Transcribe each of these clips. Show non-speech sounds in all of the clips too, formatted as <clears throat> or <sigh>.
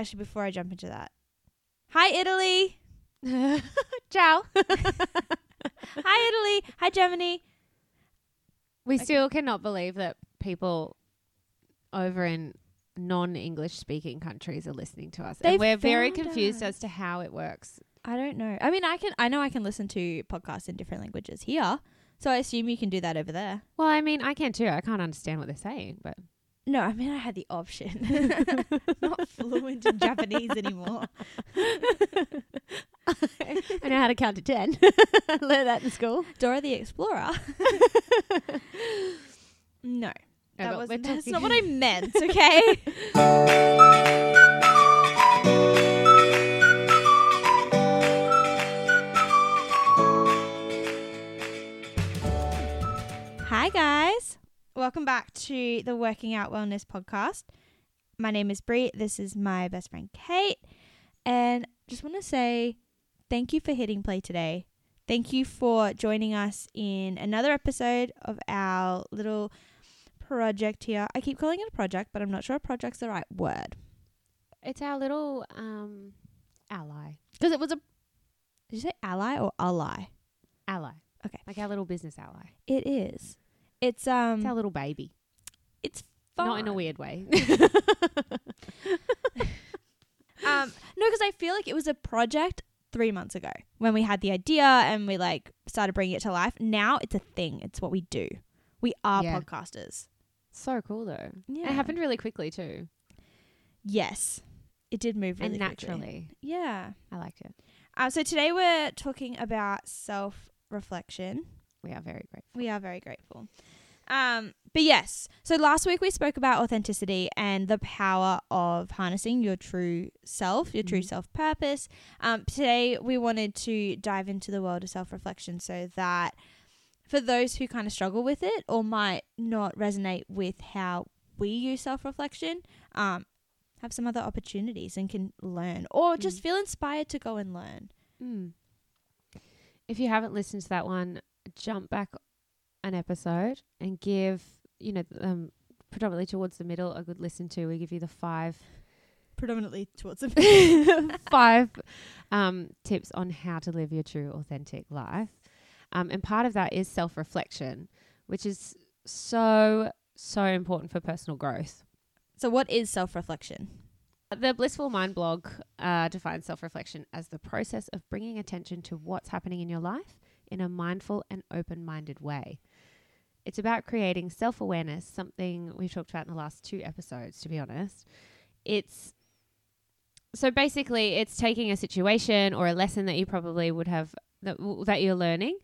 actually, before I jump into that, hi Italy, <laughs> Ciao. <laughs> hi Italy, hi Germany. We Okay. still cannot believe that people over in non-English speaking countries are listening to us, They've and we're very confused us. as to how it works. I don't know. I mean, I can. I know I can listen to podcasts in different languages here, so I assume you can do that over there. Well, I mean, I can too. I can't understand what they're saying, but No, I mean I had the option. <laughs> Not fluent in Japanese anymore. <laughs> I know how to count to ten. <laughs> Learned that in school. Dora the Explorer. no, that was we're that's not what I meant. Okay. Hi guys, welcome back to the Working Out Wellness podcast. My name is Brie. This is my best friend Kate, and just want to say thank you for hitting play today. Thank you for joining us in another episode of our little project here. I keep calling it a project, but I'm not sure a project's the right word It's our little um ally. because it was a. Did you say ally or ally? Ally. Okay. Like our little business ally. It is. It's um. It's our little baby. It's fun. Not in a weird way. <laughs> <laughs> Um, no, because I feel like it was a project three months ago when we had the idea and we like started bringing it to life. Now it's a thing. It's what we do. We are Yeah. podcasters. so cool though. Yeah. It happened really quickly too. Yes, it did move really and quickly. naturally. Yeah. I liked it. Um, so today we're talking about self reflection. We are very grateful. We are very grateful. Um, but yes, so last week we spoke about authenticity and the power of harnessing your true self, your true Mhm. self purpose. Um, today we wanted to dive into the world of self reflection so that for those who kind of struggle with it or might not resonate with how we use self reflection, um, have some other opportunities and can learn or just Mm. feel inspired to go and learn. Mm. If you haven't listened to that one, jump back an episode and give, you know, um, predominantly towards the middle, a good listen to. We give you the five Predominantly towards the <laughs> five um, tips on how to live your true, authentic life. Um, and part of that is self reflection, which is so, so important for personal growth. So, what is self reflection? The Blissful Mind blog uh, defines self reflection as the process of bringing attention to what's happening in your life in a mindful and open minded way. It's about creating self awareness, something we've talked about in the last two episodes, to be honest. It's so basically, it's taking a situation or a lesson that you probably would have that, w- that you're learning,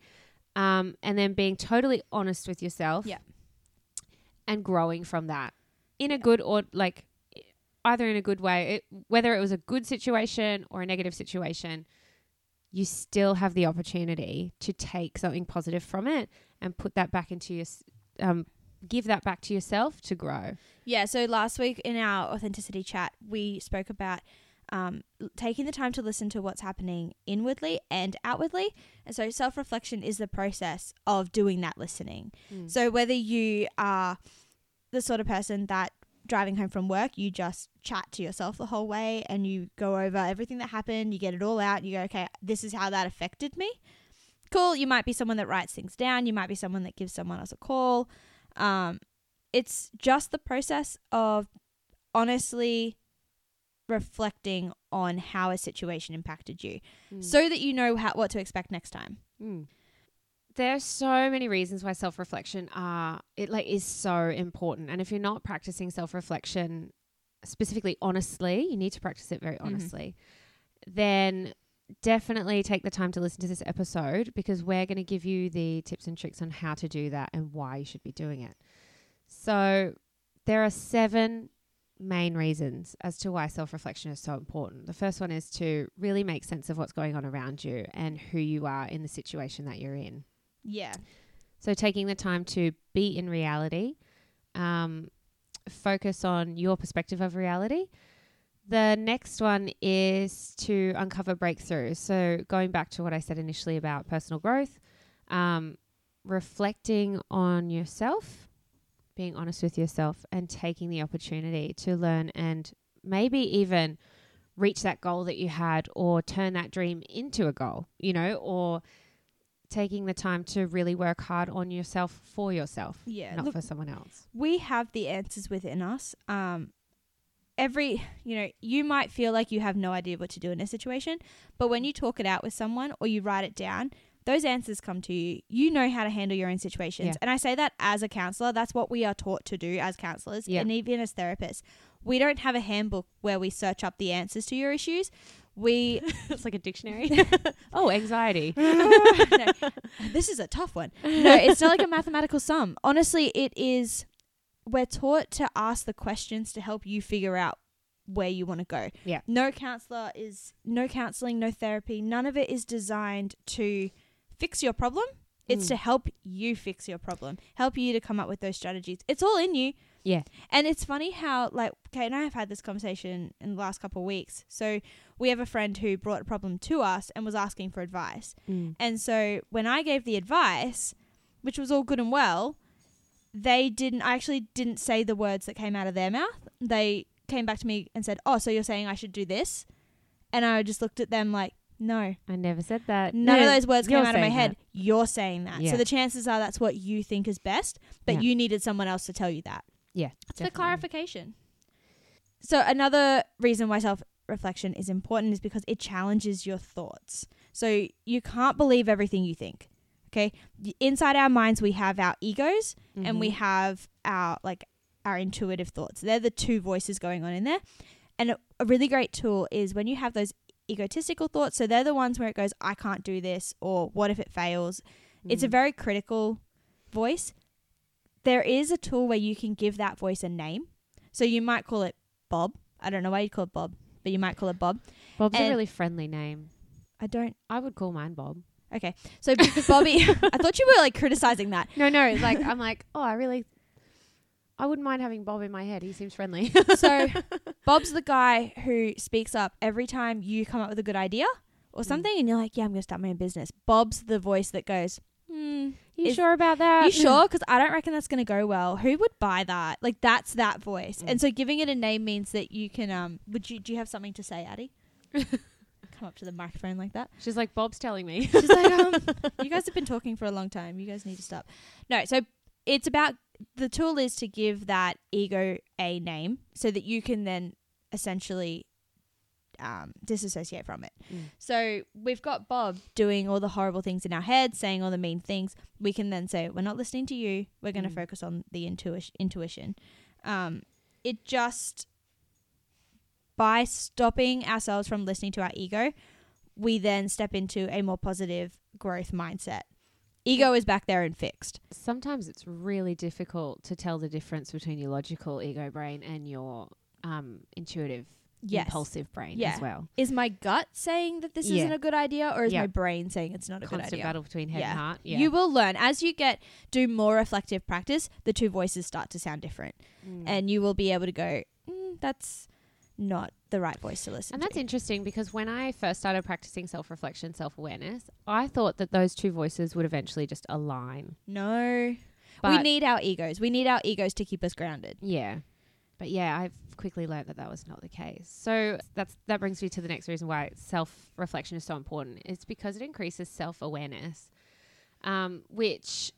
um, and then being totally honest with yourself, Yeah. and growing from that in a good or like either in a good way, it, whether it was a good situation or a negative situation, you still have the opportunity to take something positive from it and put that back into your, um, give that back to yourself to grow. Yeah, so last week in our authenticity chat, we spoke about um, taking the time to listen to what's happening inwardly and outwardly. And so self reflection is the process of doing that listening. So whether you are the sort of person that driving home from work, you just chat to yourself the whole way and you go over everything that happened, you get it all out, and you go, okay, this is how that affected me. Cool. You might be someone that writes things down, you might be someone that gives someone else a call. Um, it's just the process of honestly reflecting on how a situation impacted you Mm. so that you know how, what to expect next time. Mm. There's so many reasons why self-reflection are it like is so important. And if you're not practicing self-reflection specifically honestly, you need to practice it very Mhm. honestly. Then definitely take the time to listen to this episode because we're going to give you the tips and tricks on how to do that and why you should be doing it. So, there are seven main reasons as to why self reflection is so important. The first one is to really make sense of what's going on around you and who you are in the situation that you're in. Yeah. So, taking the time to be in reality, um, focus on your perspective of reality. The next one is to uncover breakthroughs. So, going back to what I said initially about personal growth, um, reflecting on yourself, being honest with yourself, and taking the opportunity to learn and maybe even reach that goal that you had or turn that dream into a goal, you know, or taking the time to really work hard on yourself for yourself, Yeah. not look, for someone else. we have the answers within us. Um, every, you know, you might feel like you have no idea what to do in a situation, but when you talk it out with someone or you write it down, those answers come to you. You know how to handle your own situations. Yeah. And I say that as a counselor, that's what we are taught to do as counselors Yeah. and even as therapists. We don't have a handbook where we search up the answers to your issues. We <laughs> it's like a dictionary. <laughs> oh, anxiety. <laughs> No, this is a tough one. No, it's not like a mathematical sum. Honestly, it is. We're taught to ask the questions to help you figure out where you want to go. Yeah. No counselor is no counseling, no therapy. None of it is designed to fix your problem. It's Mm. to help you fix your problem, help you to come up with those strategies. It's all in you. Yeah. And it's funny how, like, Kate and I have had this conversation in the last couple of weeks. So we have a friend who brought a problem to us and was asking for advice. Mm. And so when I gave the advice, which was all good and well, they didn't I actually didn't say the words that came out of their mouth. They came back to me and said, "Oh, so you're saying I should do this?" And I just looked at them like, "No. I never said that. None No, of those words came out of my head. that. You're saying that." Yeah. So the chances are that's what you think is best, but Yeah. you needed someone else to tell you that. Yeah. It's for clarification. So another reason why self reflection is important is because it challenges your thoughts. So you can't believe everything you think. Okay? Inside our minds we have our egos and we Mhm. have our like our intuitive thoughts. They're the two voices going on in there. And a, really great tool is when you have those egotistical thoughts. So they're the ones where it goes, I can't do this, or what if it fails? It's a Mm. very critical voice. There is a tool where you can give that voice a name. So you might call it Bob. I don't know why you'd call it Bob, but you might call it Bob. Bob's and- a really friendly name. I don't. I would call mine Bob. Okay. So <laughs> Bobby, <laughs> I thought you were like criticizing that. No, no, like <laughs> I'm like, oh, I really, I wouldn't mind having Bob in my head. He seems friendly. So Bob's the guy who speaks up every time you come up with a good idea or Mm. something, and you're like, "Yeah, I'm gonna start my own business." Bob's the voice that goes, "Hmm, you Is- sure about that? you sure? Because I don't reckon that's gonna go well. Who would buy that? Like that's that voice." Mm. And so giving it a name means that you can. Um, would you? Do you have something to say, Addie? <laughs> come up to the microphone like that. She's like, Bob's telling me. She's like, um, <laughs> you guys have been talking for a long time. You guys need to stop. No, so it's about the tool is to give that ego a name so that you can then essentially um, disassociate from it. Mm. So we've got Bob doing all the horrible things in our head, saying all the mean things. We can then say, we're not listening to you. We're going to Mm. focus on the intuition. Intuition. Um, it just by stopping ourselves from listening to our ego, we then step into a more positive growth mindset. Ego is back there and fixed. Sometimes it's really difficult to tell the difference between your logical ego brain and your um, intuitive, Yes. impulsive brain Yeah. as well. Is my gut saying that this Yeah. isn't a good idea, or is Yeah. my brain saying it's not a good Constant idea? battle between head and heart. Yeah. You will learn as you get do more reflective practice. The two voices start to sound different, Mm. and you will be able to go, mm, "That's not the right voice to listen And to." that's interesting because when I first started practicing self reflection, self awareness, I thought that those two voices would eventually just align. no, we need our egos. We need our egos to keep us grounded. yeah. But yeah, I've quickly learned that that was not the case. So that's that brings me to the next reason why self reflection is so important. It's because it increases self awareness, um, which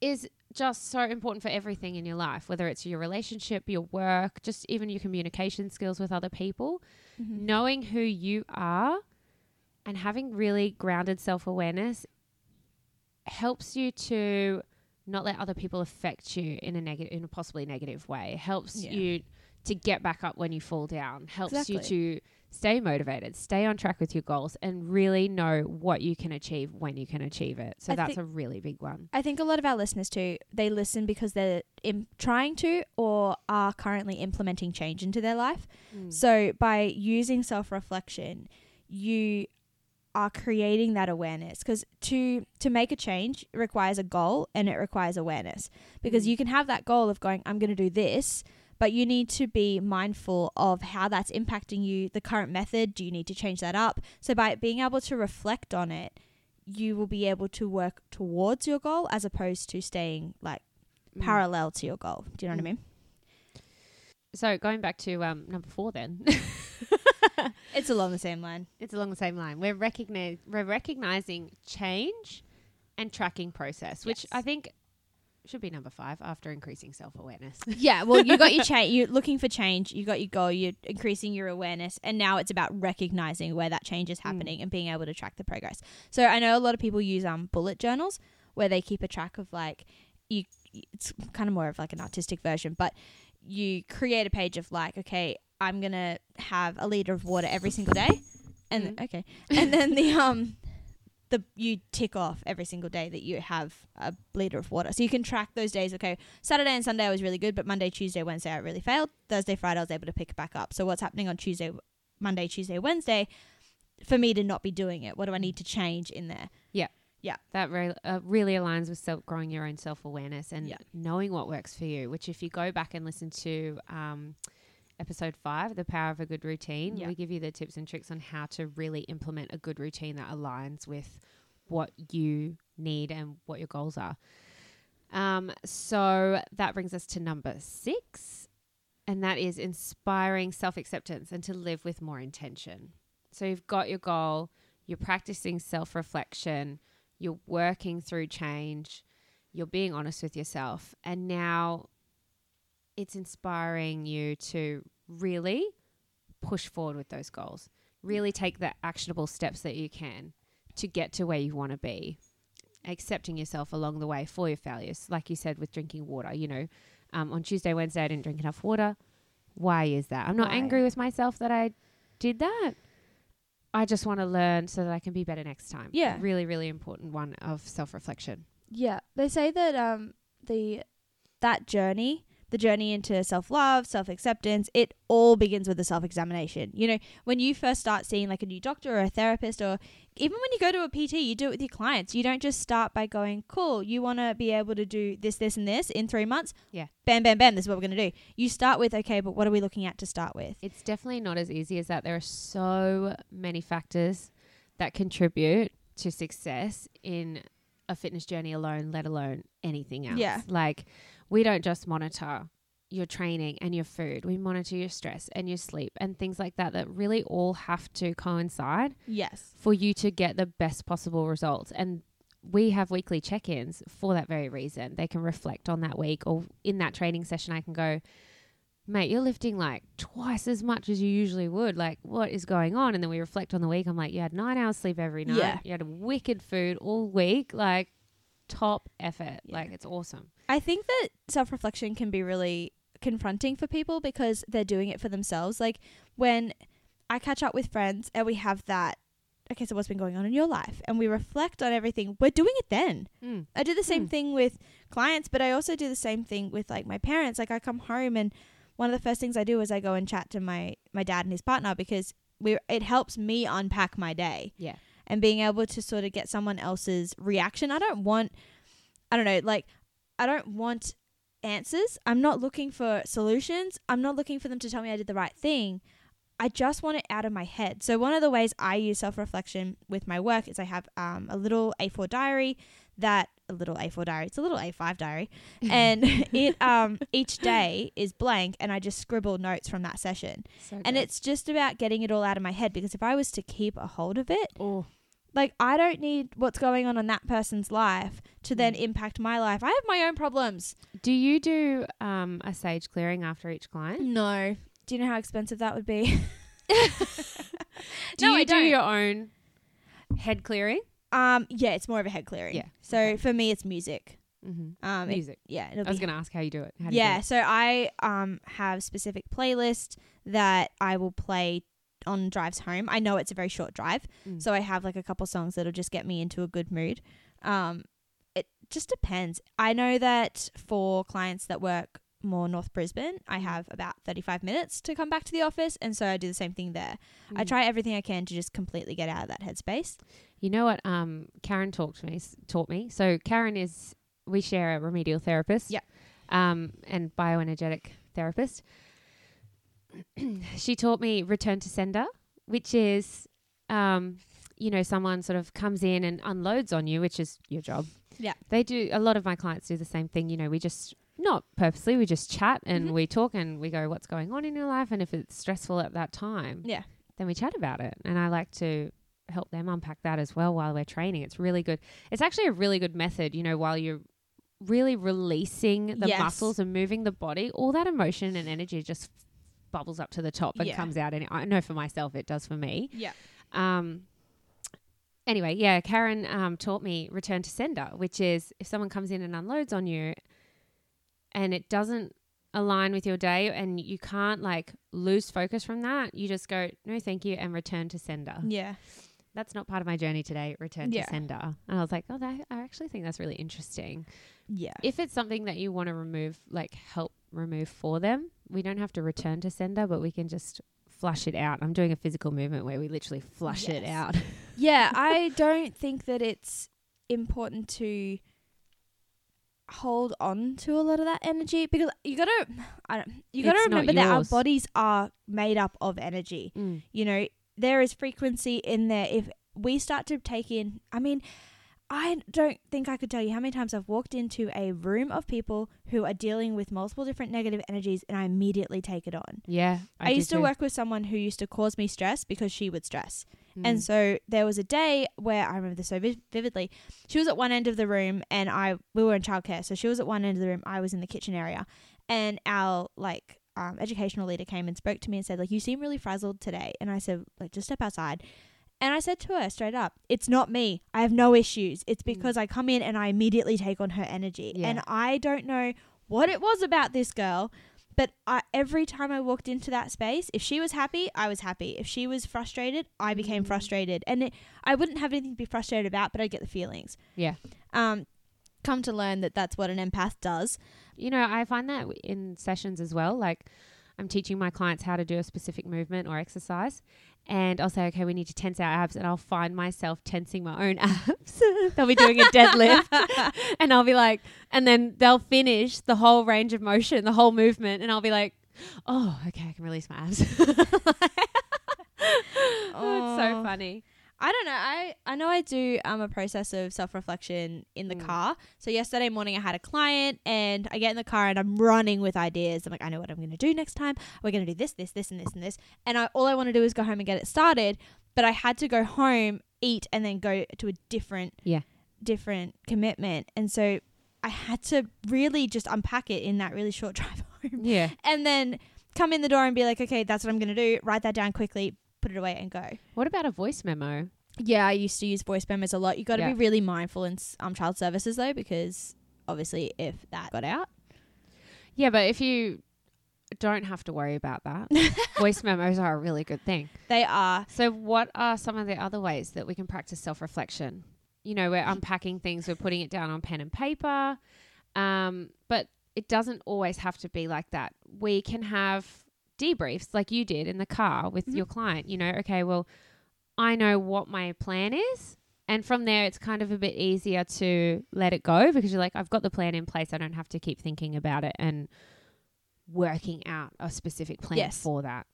is just so important for everything in your life, whether it's your relationship, your work, just even your communication skills with other people. Mm-hmm. knowing who you are and having really grounded self awareness helps you to not let other people affect you in a negative in a possibly negative way. Helps Yeah. you to get back up when you fall down. Helps Exactly. you to stay motivated, stay on track with your goals and really know what you can achieve when you can achieve it. So I that's thi- a really big one. I think a lot of our listeners too, they listen because they're Im- trying to or are currently implementing change into their life. Mm. So by using self-reflection, you are creating that awareness because to to make a change requires a goal and it requires awareness because Mm. you can have that goal of going I'm going to do this but you need to be mindful of how that's impacting you the current method do you need to change that up so by being able to reflect on it you will be able to work towards your goal as opposed to staying like Mm. parallel to your goal do you know what I Mm. mean So going back to um, number four then. <laughs> <laughs> it's along the same line. It's along the same line. We're recognize we're recognizing change and tracking process, which Yes. I think should be number five after increasing self awareness. <laughs> Yeah, well, you got your <laughs> change. You're looking for change. You got your goal. You're increasing your awareness, and now it's about recognizing where that change is happening and being able to track the progress. So I know a lot of people use um bullet journals where they keep a track of like you. It's kind of more of like an artistic version, but you create a page of like, okay, I'm gonna have a liter of water every single day, and Mhm. okay, and then the <laughs> um. The, you tick off every single day that you have a liter of water. So you can track those days. Okay, Saturday and Sunday I was really good, but Monday, Tuesday, Wednesday I really failed. Thursday, Friday I was able to pick it back up. So what's happening on Tuesday, Monday, Tuesday, Wednesday for me to not be doing it? What do I need to change in there? Yeah. Yeah. That re- uh, really aligns with self growing your own self awareness and Yeah. knowing what works for you. Which, if you go back and listen to um, episode five, the power of a good routine, we give you the tips and tricks on how to really implement a good routine that aligns with what you need and what your goals are. Um, so that brings us to number six, and that is inspiring self acceptance and to live with more intention. So you've got your goal, you're practicing self reflection, you're working through change, you're being honest with yourself, and now it's inspiring you to really push forward with those goals. Really take the actionable steps that you can to get to where you want to be. Accepting yourself along the way for your failures, like you said with drinking water. You know, um, on Tuesday, Wednesday, I didn't drink enough water. Why is that? I'm not Why? angry with myself that I did that. I just want to learn so that I can be better next time. Yeah. Really, really important one of self reflection. Yeah, they say that um the that journey, the journey into self-love, self-acceptance, it all begins with a self-examination. You know, when you first start seeing like a new doctor or a therapist or even when you go to a PT, you do it with your clients. You don't just start by going, "Cool, you want to be able to do this this and this in 3 months?" Yeah. Bam bam bam, this is what we're going to do. You start with, "Okay, but what are we looking at to start with?" It's definitely not as easy as that. There are so many factors that contribute to success in a fitness journey alone, let alone anything else. Yeah. Like, we don't just monitor your training and your food, we monitor your stress and your sleep and things like that, that really all have to coincide Yes. for you to get the best possible results. And we have weekly check ins for that very reason. They can reflect on that week, or in that training session, I can go, mate, you're lifting like twice as much as you usually would. Like, what is going on? And then we reflect on the week. I'm like, you had nine hours sleep every night. Yeah. You had wicked food all week. Like, top effort. Yeah. Like, it's awesome. I think that self reflection can be really confronting for people because they're doing it for themselves. Like when I catch up with friends and we have that, okay, so what's been going on in your life? And we reflect on everything, we're doing it then. Mm. I do the same Mm. thing with clients, but I also do the same thing with like my parents. Like I come home and one of the first things I do is I go and chat to my, my dad and his partner because we it helps me unpack my day Yeah. and being able to sort of get someone else's reaction. I don't want, I don't know, like, I don't want answers. I'm not looking for solutions. I'm not looking for them to tell me I did the right thing. I just want it out of my head. So, one of the ways I use self reflection with my work is I have um, a little A4 diary that, a little A4 diary, it's a little A5 diary, <laughs> and it um, each day is blank, and I just scribble notes from that session. So And it's just about getting it all out of my head because if I was to keep a hold of it, oh, like I don't need what's going on in that person's life to then Mm. impact my life. I have my own problems. do you do um, a sage clearing after each client? No. Do you know how expensive that would be? <laughs> Do No, you I do don't. your own head clearing? um yeah, it's more of a head clearing. Yeah, So okay. for me it's music. Mm-hmm. Um it- Music. yeah, it'll I was going to ask how you do it. How do Yeah, it? so I um have specific playlists that I will play on drives home. I know it's a very short drive, Mm. so I have like a couple songs that'll just get me into a good mood. Um it just depends. I know that for clients that work more North Brisbane, I Mm. have about 35 minutes to come back to the office and so I do the same thing there. I Mm. try everything I can to just completely get out of that headspace. You know what? Um, Karen taught to me. Taught me. So Karen is we share a remedial therapist. Yeah. Um, and bioenergetic therapist. <clears throat> she taught me return to sender, which is, um, you know, someone sort of comes in and unloads on you, which is your job. Yeah. They do. A lot of my clients do the same thing. You know, we just not purposely, we just chat and Mhm. we talk and we go, what's going on in your life, and if it's stressful at that time, Yeah. then we chat about it. And I like to help them unpack that as well while we're training. It's really good. It's actually a really good method, you know, while you're really releasing the Yes. muscles and moving the body, all that emotion and energy just bubbles up to the top and Yeah. comes out. And I know for myself, it does for me. Yeah. Um, anyway, yeah, Karen um, taught me return to sender, which is if someone comes in and unloads on you and it doesn't align with your day and you can't like lose focus from that, you just go, no, thank you, and return to sender. Yeah. That's not part of my journey today, return Yeah. to sender. And I was like, oh, that, I actually think that's really interesting. Yeah. If it's something that you want to remove, like help remove for them, we don't have to return to sender, but we can just flush it out. I'm doing a physical movement where we literally flush it out. <laughs> yeah, I don't think that it's important to hold on to a lot of that energy because you gotta, I don't, you gotta It's remember that our bodies are made up of energy. Mm. You know, there is frequency in there. If we start to take in, I mean, I don't think I could tell you how many times I've walked into a room of people who are dealing with multiple different negative energies and I immediately take it on. Yeah. I, do used to too. work with someone who used to cause me stress because she would stress. Mm. And so there was a day where I remember this so vi- vividly. She was at one end of the room and I we were in childcare. So she was at one end of the room, I was in the kitchen area. And our like um, educational leader came and spoke to me and said like you seem really frazzled today. And I said like just step outside. And I said to her straight up, it's not me. I have no issues. It's because I come in and I immediately take on her energy. Yeah. And I don't know what it was about this girl, but I, every time I walked into that space, if she was happy, I was happy. If she was frustrated, I became Mm. frustrated. And it, I wouldn't have anything to be frustrated about, but I'd get the feelings. Yeah. Um, come to learn that that's what an empath does. You know, I find that in sessions as well. Like, I'm teaching my clients how to do a specific movement or exercise, and I'll say, okay, we need to tense our abs, and I'll find myself tensing my own <laughs> abs. <laughs> they'll be doing a deadlift, <laughs> and I'll be like, and then they'll finish the whole range of motion, the whole movement, and I'll be like, oh, okay, I can release my abs. oh, it's so Oh. funny. I don't know. I, I know I do um a process of self reflection in the Mm. car. So yesterday morning I had a client and I get in the car and I'm running with ideas. I'm like, I know what I'm gonna do next time. We're gonna do this, this, this, and this, and this. And I all I want to do is go home and get it started. But I had to go home, eat, and then go to a different Yeah. different commitment. And so I had to really just unpack it in that really short <laughs> drive home. Yeah. And then come in the door and be like, okay, that's what I'm gonna do. Write that down quickly, put it away, and go. What about a voice memo? Yeah, I used to use voice memos a lot. You got to Yeah. be really mindful in s- um, child services though, because obviously if that got out, Yeah, but if you don't have to worry about that, <laughs> voice memos are a really good thing. they are. So, what are some of the other ways that we can practice self reflection? You know, we're unpacking things, we're putting it down on pen and paper, um, but it doesn't always have to be like that. We can have debriefs like you did in the car with Mhm. your client. You know, okay, well, I know what my plan is. And from there, it's kind of a bit easier to let it go because you're like, I've got the plan in place. I don't have to keep thinking about it and working out a specific plan Yes. for that.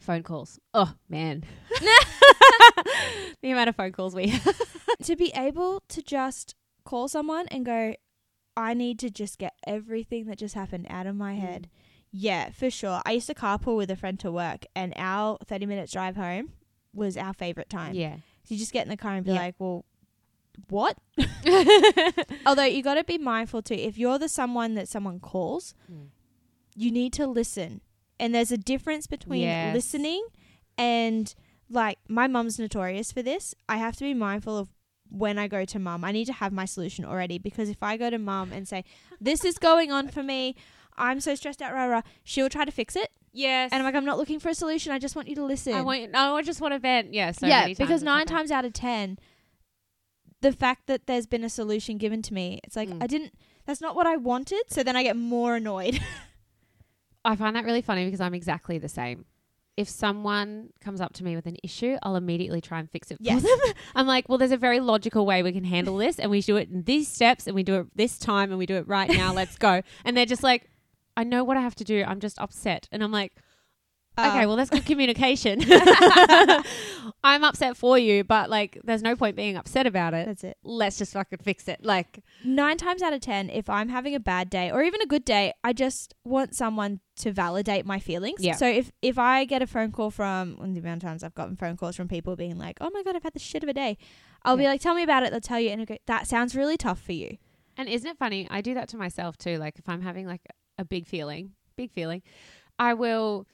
Phone calls. Oh, man. <laughs> <laughs> the amount of phone calls we have. to be able to just call someone and go, I need to just get everything that just happened out of my Mm. head. Yeah, for sure. I used to carpool with a friend to work, and our 30 minutes drive home was our favorite time. Yeah. So You just get in the car and be Yeah. like, well, what? <laughs> Although you got to be mindful too. If you're the someone that someone calls, Mm. you need to listen. And there's a difference between Yes. listening and like my mum's notorious for this. I have to be mindful of when I go to mum. I need to have my solution already because if I go to mum and say, This is going on for me, I'm so stressed out, rah, rah, she'll try to fix it. yes. And I'm like, I'm not looking for a solution. I just want you to listen. I want. No, I just want to vent. Yeah. So yeah, because nine times out of ten, the fact that there's been a solution given to me, it's like Mm. I didn't. That's not what I wanted. So then I get more annoyed. <laughs> I find that really funny because I'm exactly the same. If someone comes up to me with an issue, I'll immediately try and fix it for Yes. them. <laughs> I'm like, well, there's a very logical way we can handle this, and we do it in these steps, and we do it this time, and we do it right now. <laughs> Let's go. And they're just like, I know what I have to do. I'm just upset, and I'm like, okay, Um, well, that's good <laughs> communication. <laughs> I'm upset for you, but like, there's no point being upset about it. that's it. Let's just fucking fix it. Like, Nine times out of ten, if I'm having a bad day or even a good day, I just want someone to validate my feelings. Yeah. So if if I get a phone call from the amount of times I've gotten phone calls from people being like, "Oh my god, I've had the shit of a day," I'll be like, "Tell me about it." They'll tell you, and go, "That sounds really tough for you." and isn't it funny? I do that to myself too. Like, if I'm having like a big feeling, big feeling, I will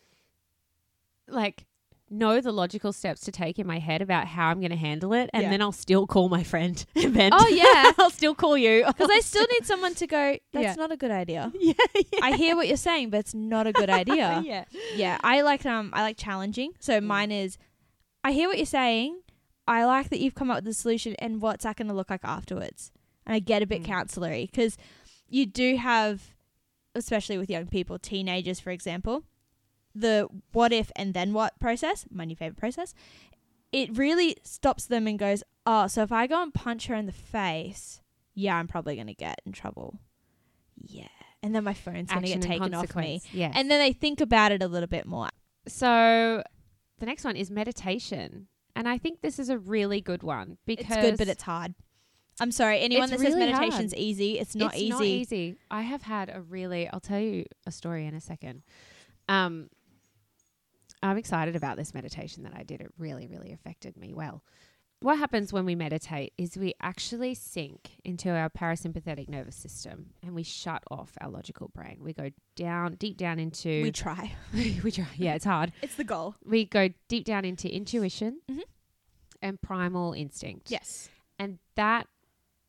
like know the logical steps to take in my head about how I'm going to handle it, and Yeah. then I'll still call my friend <laughs> and vent. Oh <laughs> yeah, I'll still call you <laughs> because I still need someone to go. That's Yeah. not a good idea. yeah, yeah. I hear what you're saying, but it's not a good idea. yeah. yeah, I like um I like challenging. So Mm. mine is I hear what you're saying. I like that you've come up with a solution and what's that going to look like afterwards. And I get a bit Mm. counselory because you do have especially with young people, teenagers for example, the what if and then what process, my new favorite process. It really stops them and goes, "Oh, so if I go and punch her in the face, yeah, I'm probably going to get in trouble." Yeah. And then my phone's going to get taken off me. Yes. And then they think about it a little bit more. So the next one is meditation. And I think this is a really good one because it's good, but it's hard. I'm sorry. Anyone It's that says meditation's hard. easy, it's not it's easy. not easy. I have had a really I'll tell you a story in a second. Um I'm excited about this meditation that I did. It really, really affected me well. What happens when we meditate is we actually sink into our parasympathetic nervous system and we shut off our logical brain. We go down, deep down into. We try. <laughs> we try. Yeah, it's hard. It's the goal. we go deep down into intuition Mhm. and primal instinct. Yes. And that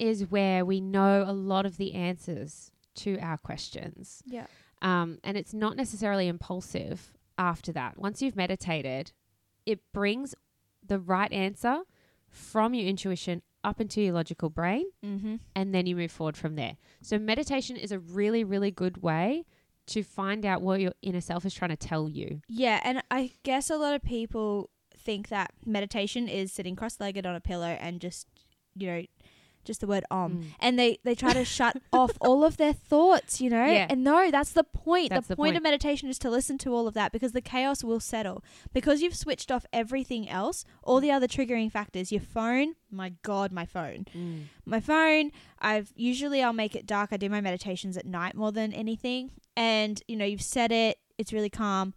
is where we know a lot of the answers to our questions. Yeah. Um, and it's not necessarily impulsive after that. Once you've meditated, it brings the right answer from your intuition up into your logical brain, Mm-hmm. and then you move forward from there. So, meditation is a really, really good way to find out what your inner self is trying to tell you. Yeah, and I guess a lot of people think that meditation is sitting cross-legged on a pillow and just, you know, just the word om. Mm. And they they try to shut <laughs> off all of their thoughts, you know? Yeah. And no, that's the point. That's the, the point, point. of meditation is to listen to all of that because the chaos will settle. Because you've switched off everything else, all the other triggering factors, your phone, my god, my phone. Mm. my phone. I've usually I'll make it dark. I do my meditations at night more than anything. And you know, you've set it, it's really calm.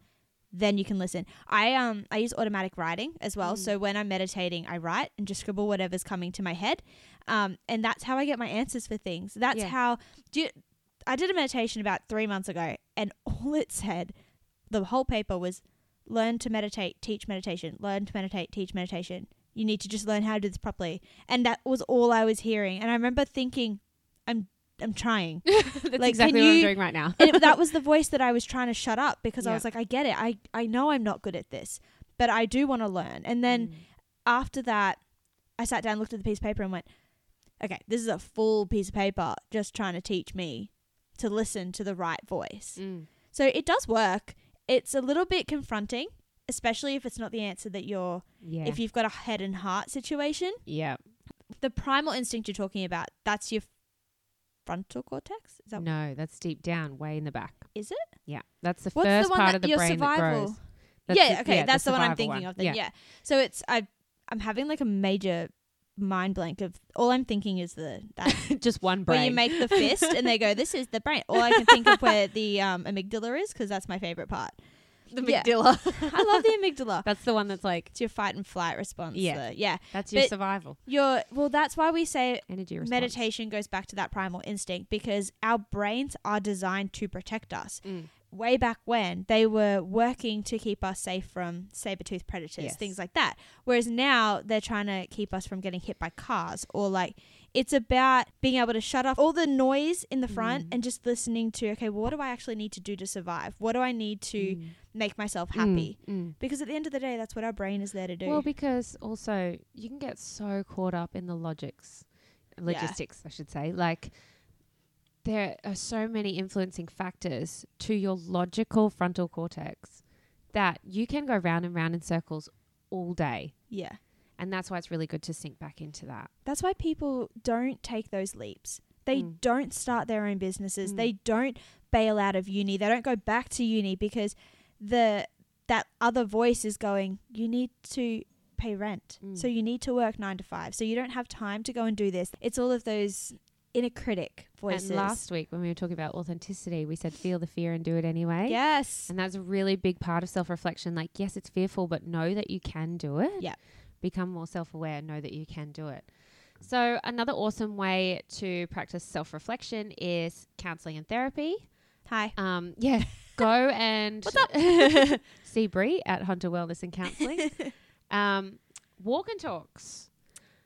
Then you can listen. I um I use automatic writing as well. Mm. So when I'm meditating, I write and just scribble whatever's coming to my head. Um, and that's how I get my answers for things. That's Yeah. how do you, I did a meditation about three months ago, and <laughs> all it said, the whole paper was, learn to meditate, teach meditation, learn to meditate, teach meditation. You need to just learn how to do this properly. And that was all I was hearing. And I remember thinking, I'm trying. <laughs> That's Like, exactly what I'm doing right now. and it, that was <laughs> the voice that I was trying to shut up because I was like, I get it. I, I know I'm not good at this, but I do want to learn. And then Mm. after that, I sat down, looked at the piece of paper, and went, okay, this is a full piece of paper just trying to teach me to listen to the right voice. Mm. So it does work. It's a little bit confronting, especially if it's not the answer that you're, yeah. if you've got a head and heart situation. yeah. The primal instinct you're talking about, that's your frontal cortex? Is that No, that's deep down, way in the back. Is it? Yeah, that's the What's first the one part that of the your brain that survival? grows. That's yeah, the- okay, that's the, one I'm thinking one. of. Then, yeah. So it's I I'm having like a major mind blank of all I'm thinking is the that <laughs> just one brain. where you make the <laughs> fist and they go this is the brain. All I can think of where the um, amygdala is because that's my favorite part. The yeah. amygdala. I love the amygdala. <laughs> that's the one that's like It's your fight and flight response. Yeah. the- yeah. that's your But- survival Your well, that's why we say energy response. meditation goes back to that primal instinct because our brains are designed to protect us. Mm. way back when they were working to keep us safe from saber-toothed predators Yes. things like that whereas now they're trying to keep us from getting hit by cars or like it's about being able to shut off all the noise in the front Mm. and just listening to okay well, what do i actually need to do to survive what do i need to Mm. Make myself Mm, happy mm. because at the end of the day that's what our brain is there to do Well, because also you can get so caught up in the logics, logistics, I should say. Like there are so many influencing factors to your logical frontal cortex that you can go round and round in circles all day. yeah And that's why it's really good to sink back into that. that's why people don't take those leaps they Mm. don't start their own businesses Mm. they don't bail out of uni they don't go back to uni because the that other voice is going, you need to pay rent. Mm. So you need to work 9 to 5. So you don't have time to go and do this. It's all of those inner critic voices. And last week when we were talking about authenticity, we said feel the fear and do it anyway. yes. And that's a really big part of self reflection. Like, yes, it's fearful, but know that you can do it. Yeah. Become more self aware, know that you can do it. So, another awesome way to practice self reflection is counseling and therapy. Hi. Um, <laughs> yeah, go and <laughs> see Brie at Hunter Wellness and Counseling. <laughs> um, walk and talks.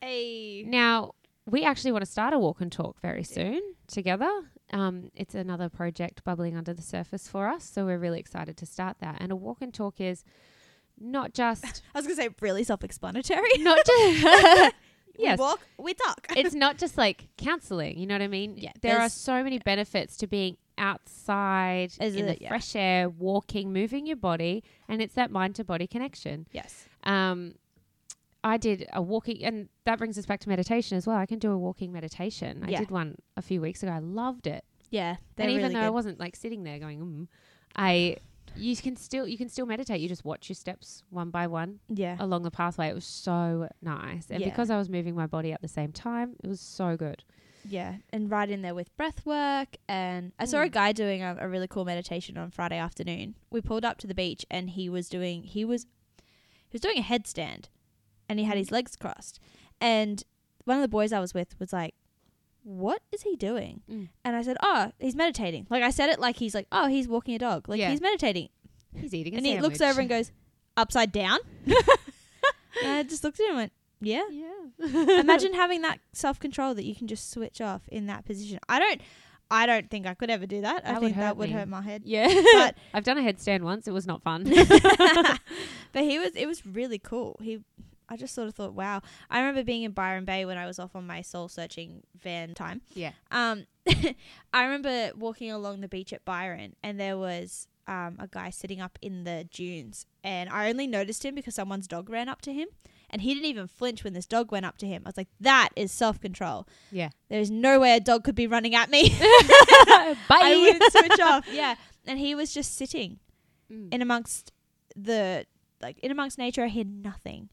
Hey. Now, we actually want to start a walk and talk very soon together. Um, it's another project bubbling under the surface for us, so we're really excited to start that. And a walk and talk is not just <laughs> I was going to say really self-explanatory. not just Yes. We walk, we talk. <laughs> it's not just like counseling, you know what I mean? Yeah, There are so many benefits to being outside Is in it- the yeah. fresh air, walking, moving your body, and it's that mind to body connection. yes. Um, I did a walking, and that brings us back to meditation as well. I can do a walking meditation. I Yeah. did one a few weeks ago. I loved it, Yeah. And even really though I wasn't like sitting there going, mm, I you can still you can still meditate. You just watch your steps one by one yeah. along the pathway. It was so nice, and Yeah. because I was moving my body at the same time, it was so good. Yeah, and right in there with breath work. And I saw a Mm. guy doing a, a really cool meditation on Friday afternoon. We pulled up to the beach, and he was doing he was he was doing a headstand, and he had his legs crossed. And one of the boys I was with was like, "What is he doing?" Mm. And I said, "Oh, he's meditating." Like I said it like he's like, "Oh, he's walking a dog." Like Yeah. he's meditating. He's eating, a and he looks over and goes, "Upside down." <laughs> and I just looked at him and went, "Yeah." "Yeah." imagine <laughs> having that self control that you can just switch off in that position. I don't I don't think I could ever do that. I That would think that would me. hurt my head. yeah, But <laughs> I've done a headstand once. It was not fun. but he was it was really cool. He I just sort of thought, wow. I remember being in Byron Bay when I was off on my soul searching van time. yeah. Um <laughs> I remember walking along the beach at Byron and there was um, a guy sitting up in the dunes and I only noticed him because someone's dog ran up to him and he didn't even flinch when this dog went up to him. I was like, that is self control. Yeah. There's no way a dog could be running at me. <laughs> Bye. I wouldn't switch off. <laughs> Yeah. And he was just sitting Mm. in amongst the like in amongst nature. I heard nothing.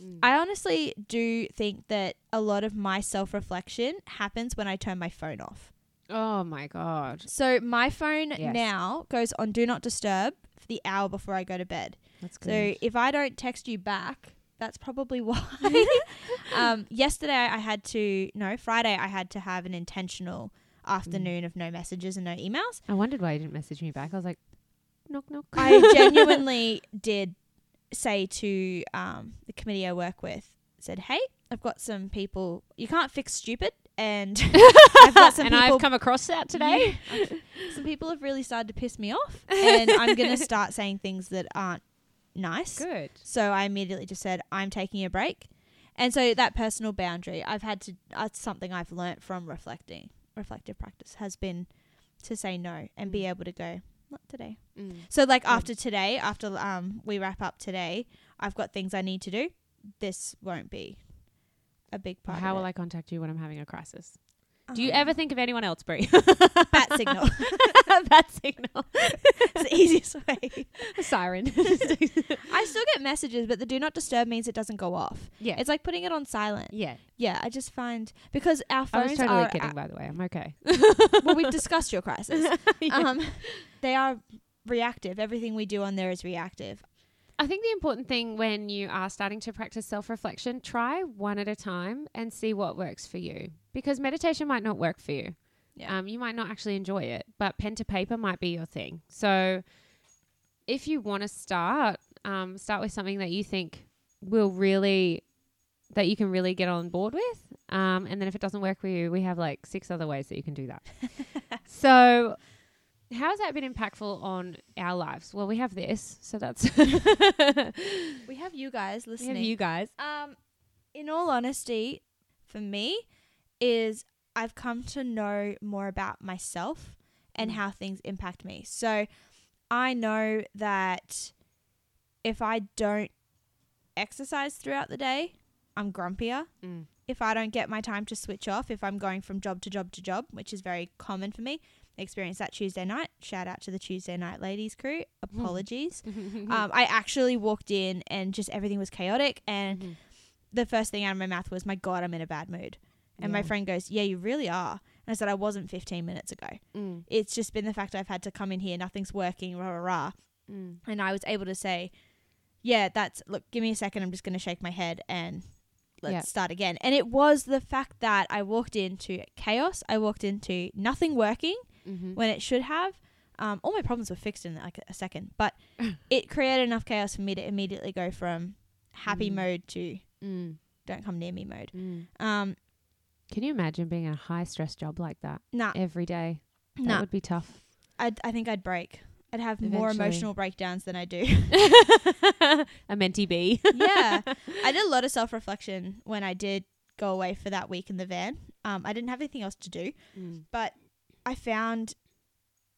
Mm. I honestly do think that a lot of my self reflection happens when I turn my phone off. oh my god, So my phone Yes. now goes on do not disturb for the hour before I go to bed. that's good. So if I don't text you back, that's probably <laughs> why. <laughs> um, yesterday I had to no Friday I had to have an intentional afternoon of no messages and no emails. I wondered why you didn't message me back. I was like, knock knock. I <laughs> genuinely did say to um, the committee I work with, said, "Hey, I've got some people. You can't fix stupid, and <laughs> I've got some and people. I've come across that today. Yeah, <laughs> some people have really started to piss me off, and I'm gonna <laughs> start saying things that aren't nice. Good. So I immediately just said, I'm taking a break. And so that personal boundary, I've had to, that's something I've learnt from reflecting, reflective practice has been to say no and be Mm. able to go, not today. Mm. So like Good. after today, after um we wrap up today, I've got things I need to do. This won't be a big part How of will it. I contact you when I'm having a crisis? Do you Um, ever think of anyone else, Brie? <laughs> bat signal? <laughs> Bat signal. it's the easiest way. A siren. <laughs> I still get messages, but the do not disturb means it doesn't go off. yeah. It's like putting it on silent. yeah. Yeah, I just find because our phones are. I was totally are kidding, by the way. I'm okay. well, we've discussed your crisis. Yeah. Um, they are reactive. Everything we do on there is reactive. I think the important thing when you are starting to practice self reflection, try one at a time and see what works for you. Because meditation might not work for you. Yeah. Um, you might not actually enjoy it, but pen to paper might be your thing. So if you want to start, um, start with something that you think will really, that you can really get on board with. Um, and then if it doesn't work for you, we have like six other ways that you can do that. <laughs> so how has that been impactful on our lives? Well, we have this, so that's <laughs> <laughs> We have you guys listening. we have you guys. Um, in all honesty, for me, is I've come to know more about myself and Mm. how things impact me. So I know that if I don't exercise throughout the day, I'm grumpier. Mm. if I don't get my time to switch off, if I'm going from job to job to job, which is very common for me, experienced that Tuesday night. Shout out to the Tuesday night ladies crew. Mm-hmm. Apologies. <laughs> um, I actually walked in and just everything was chaotic. And Mhm. the first thing out of my mouth was, "My God, I'm in a bad mood." And my friend goes, "Yeah, you really are." And I said, "I wasn't 15 minutes ago. Mm, It's just been the fact I've had to come in here, nothing's working, rah rah rah." mm. And I was able to say, "Yeah, that's look. Give me a second. I'm just going to shake my head and." Let's Yeah. start again. And it was the fact that I walked into chaos. I walked into nothing working Mhm. when it should have. Um, all my problems were fixed in like a second, but <laughs> it created enough chaos for me to immediately go from happy Mm. mode to Mm, don't come near me mode. mm. Um, Can you imagine being in a high stress job like that nah, every day? That nah. would be tough. I'd, I think I'd break. I'd have more emotional breakdowns than I do. <laughs> a mentee bee. yeah, <laughs> I did a lot of self reflection when I did go away for that week in the van. Um, I didn't have anything else to do, Mm. but I found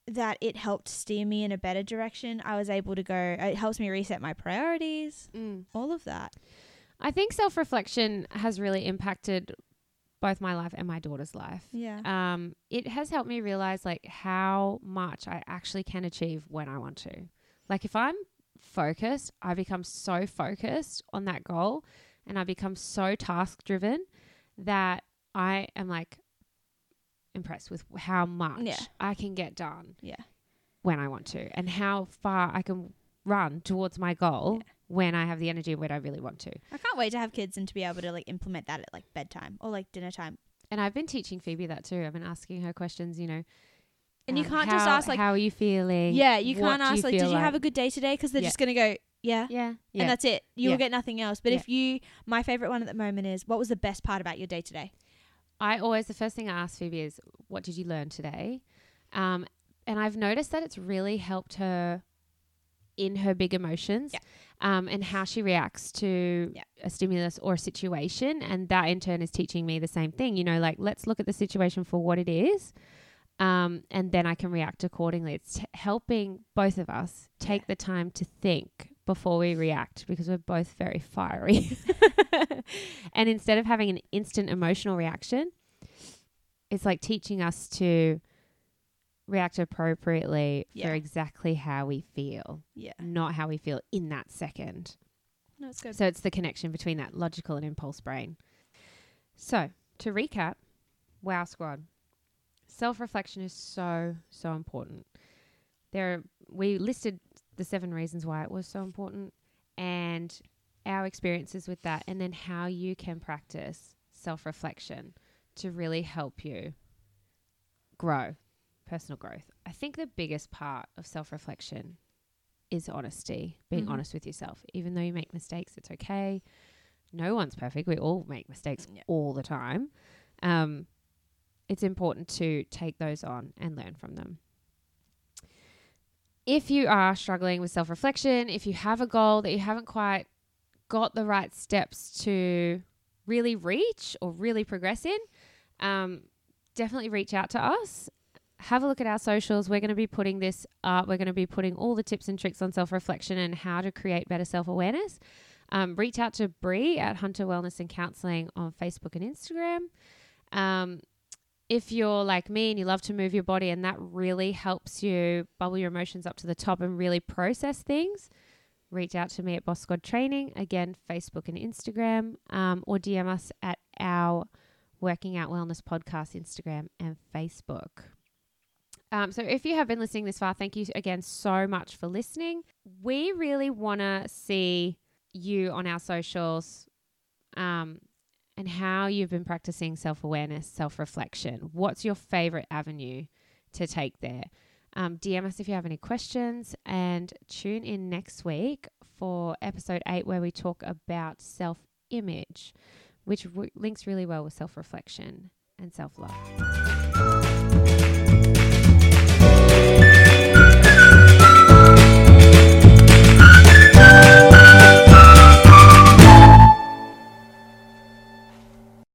that it helped steer me in a better direction. I was able to go. It helps me reset my priorities. Mm. All of that. I think self reflection has really impacted both my life and my daughter's life. Yeah. Um, it has helped me realize like how much I actually can achieve when I want to. Like if I'm focused, I become so focused on that goal and I become so task driven that I am like impressed with how much Yeah. I can get done Yeah. when I want to and how far I can run towards my goal Yeah. When I have the energy and when I really want to. I can't wait to have kids and to be able to like implement that at like bedtime or like dinner time. And I've been teaching Phoebe that too. I've been asking her questions, you know. And you um, can't just ask, like- how are you feeling? Yeah, you What can't ask like, did you have a good day today? Because they're Yeah. just gonna go, yeah, yeah, yeah. and that's it. You Yeah. will get nothing else. But Yeah. if you, my favorite one at the moment is, what was the best part about your day today? I always the first thing I ask Phoebe is, "What did you learn today?" Um, and I've noticed that it's really helped her in her big emotions, Yeah. um, and how she reacts to Yeah. a stimulus or a situation, and that in turn is teaching me the same thing. You know, like let's look at the situation for what it is, um, and then I can react accordingly. It's t- helping both of us take Yeah. the time to think before we react because we're both very fiery. <laughs> and instead of having an instant emotional reaction, it's like teaching us to react appropriately Yeah. for exactly how we feel, Yeah, not how we feel in that second. no, it's good. So it's the connection between that logical and impulse brain. So to recap, wow squad. Self reflection is so, so important. There are, we listed the seven reasons why it was so important and our experiences with that and then how you can practice self reflection to really help you grow personal growth. I think the biggest part of self reflection is honesty, being Mhm. honest with yourself. Even though you make mistakes, it's okay. No one's perfect. We all make mistakes Yeah. all the time. Um, it's important to take those on and learn from them. If you are struggling with self reflection, if you have a goal that you haven't quite got the right steps to really reach or really progress in, um, definitely reach out to us. Have a look at our socials. We're going to be putting this up. We're going to be putting all the tips and tricks on self reflection and how to create better self awareness. Um, reach out to Bree at Hunter Wellness and Counseling on Facebook and Instagram. Um, if you're like me and you love to move your body and that really helps you bubble your emotions up to the top and really process things, reach out to me at Boss Squad Training. Again, Facebook and Instagram, um, or DM us at our Working Out Wellness Podcast Instagram and Facebook. Um, so, if you have been listening this far, thank you again so much for listening. We really want to see you on our socials um, and how you've been practicing self awareness, self reflection. What's your favorite avenue to take there? Um, DM us if you have any questions and tune in next week for episode eight, where we talk about self image, which w- links really well with self reflection and self love.